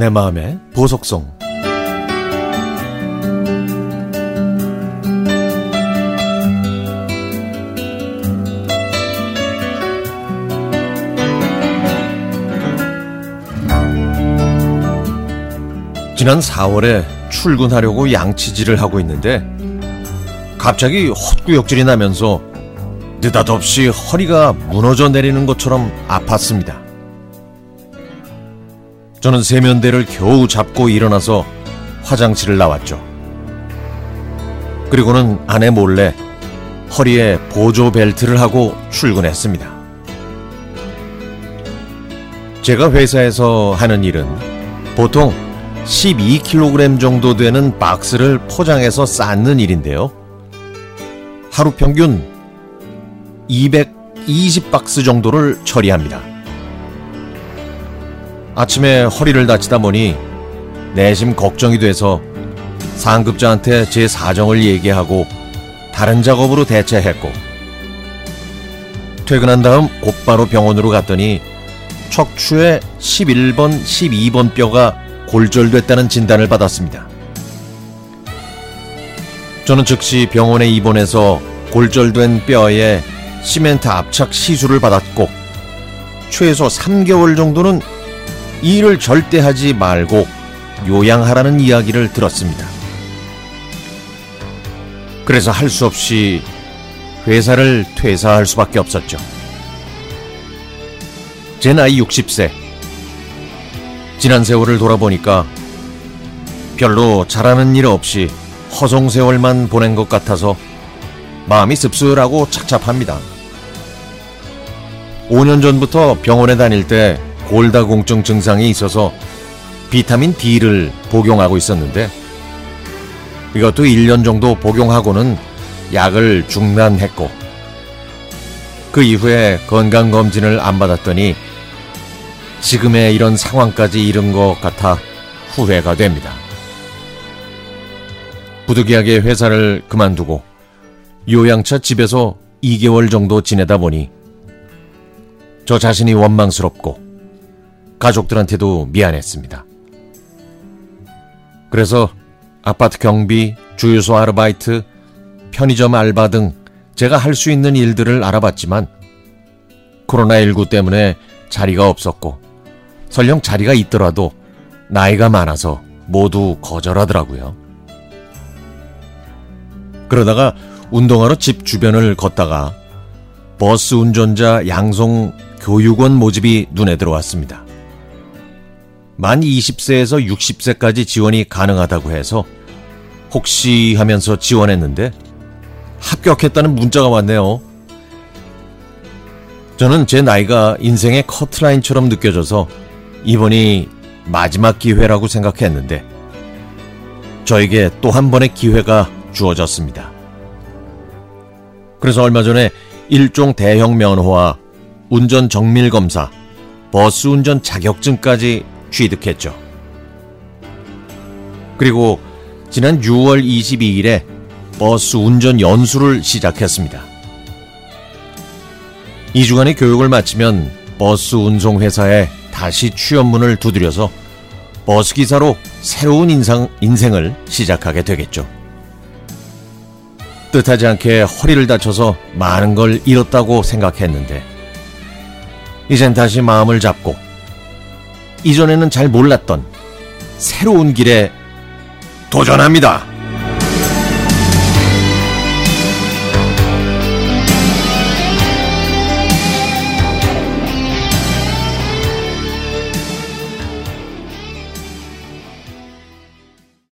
내 마음의 보석성 지난 4월에 출근하려고 양치질을 하고 있는데 갑자기 헛구역질이 나면서 느닷없이 허리가 무너져 내리는 것처럼 아팠습니다. 저는 세면대를 겨우 잡고 일어나서 화장실을 나왔죠. 그리고는 아내 몰래 허리에 보조 벨트를 하고 출근했습니다. 제가 회사에서 하는 일은 보통 12kg 정도 되는 박스를 포장해서 쌓는 일인데요. 하루 평균 220박스 정도를 처리합니다. 아침에 허리를 다치다 보니 내심 걱정이 돼서 상급자한테 제 사정을 얘기하고 다른 작업으로 대체했고 퇴근한 다음 곧바로 병원으로 갔더니 척추의 11번, 12번 뼈가 골절됐다는 진단을 받았습니다. 저는 즉시 병원에 입원해서 골절된 뼈에 시멘트 압착 시술을 받았고 최소 3개월 정도는 일을 절대 하지 말고 요양하라는 이야기를 들었습니다. 그래서 할 수 없이 회사를 퇴사할 수밖에 없었죠. 제 나이 60세. 지난 세월을 돌아보니까 별로 잘하는 일 없이 허송세월만 보낸 것 같아서 마음이 씁쓸하고 착잡합니다. 5년 전부터 병원에 다닐 때 골다공증 증상이 있어서 비타민 D를 복용하고 있었는데 이것도 1년 정도 복용하고는 약을 중단했고 그 이후에 건강검진을 안 받았더니 지금의 이런 상황까지 이른 것 같아 후회가 됩니다. 부득이하게 회사를 그만두고 요양차 집에서 2개월 정도 지내다 보니 저 자신이 원망스럽고 가족들한테도 미안했습니다. 그래서 아파트 경비, 주유소 아르바이트, 편의점 알바 등 제가 할 수 있는 일들을 알아봤지만 코로나19 때문에 자리가 없었고 설령 자리가 있더라도 나이가 많아서 모두 거절하더라고요. 그러다가 운동하러 집 주변을 걷다가 버스 운전자 양성 교육원 모집이 눈에 들어왔습니다. 만 20세에서 60세까지 지원이 가능하다고 해서 혹시 하면서 지원했는데 합격했다는 문자가 왔네요. 저는 제 나이가 인생의 커트라인처럼 느껴져서 이번이 마지막 기회라고 생각했는데 저에게 또 한 번의 기회가 주어졌습니다. 그래서 얼마 전에 일종 대형 면허와 운전 정밀 검사, 버스 운전 자격증까지 취득했죠. 그리고 지난 6월 22일에 버스 운전 연수를 시작했습니다. 2주간의 교육을 마치면 버스 운송 회사에 다시 취업문을 두드려서 버스 기사로 새로운 인상, 인생을 시작하게 되겠죠. 뜻하지 않게 허리를 다쳐서 많은 걸 잃었다고 생각했는데, 이젠 다시 마음을 잡고, 이전에는 잘 몰랐던 새로운 길에 도전합니다.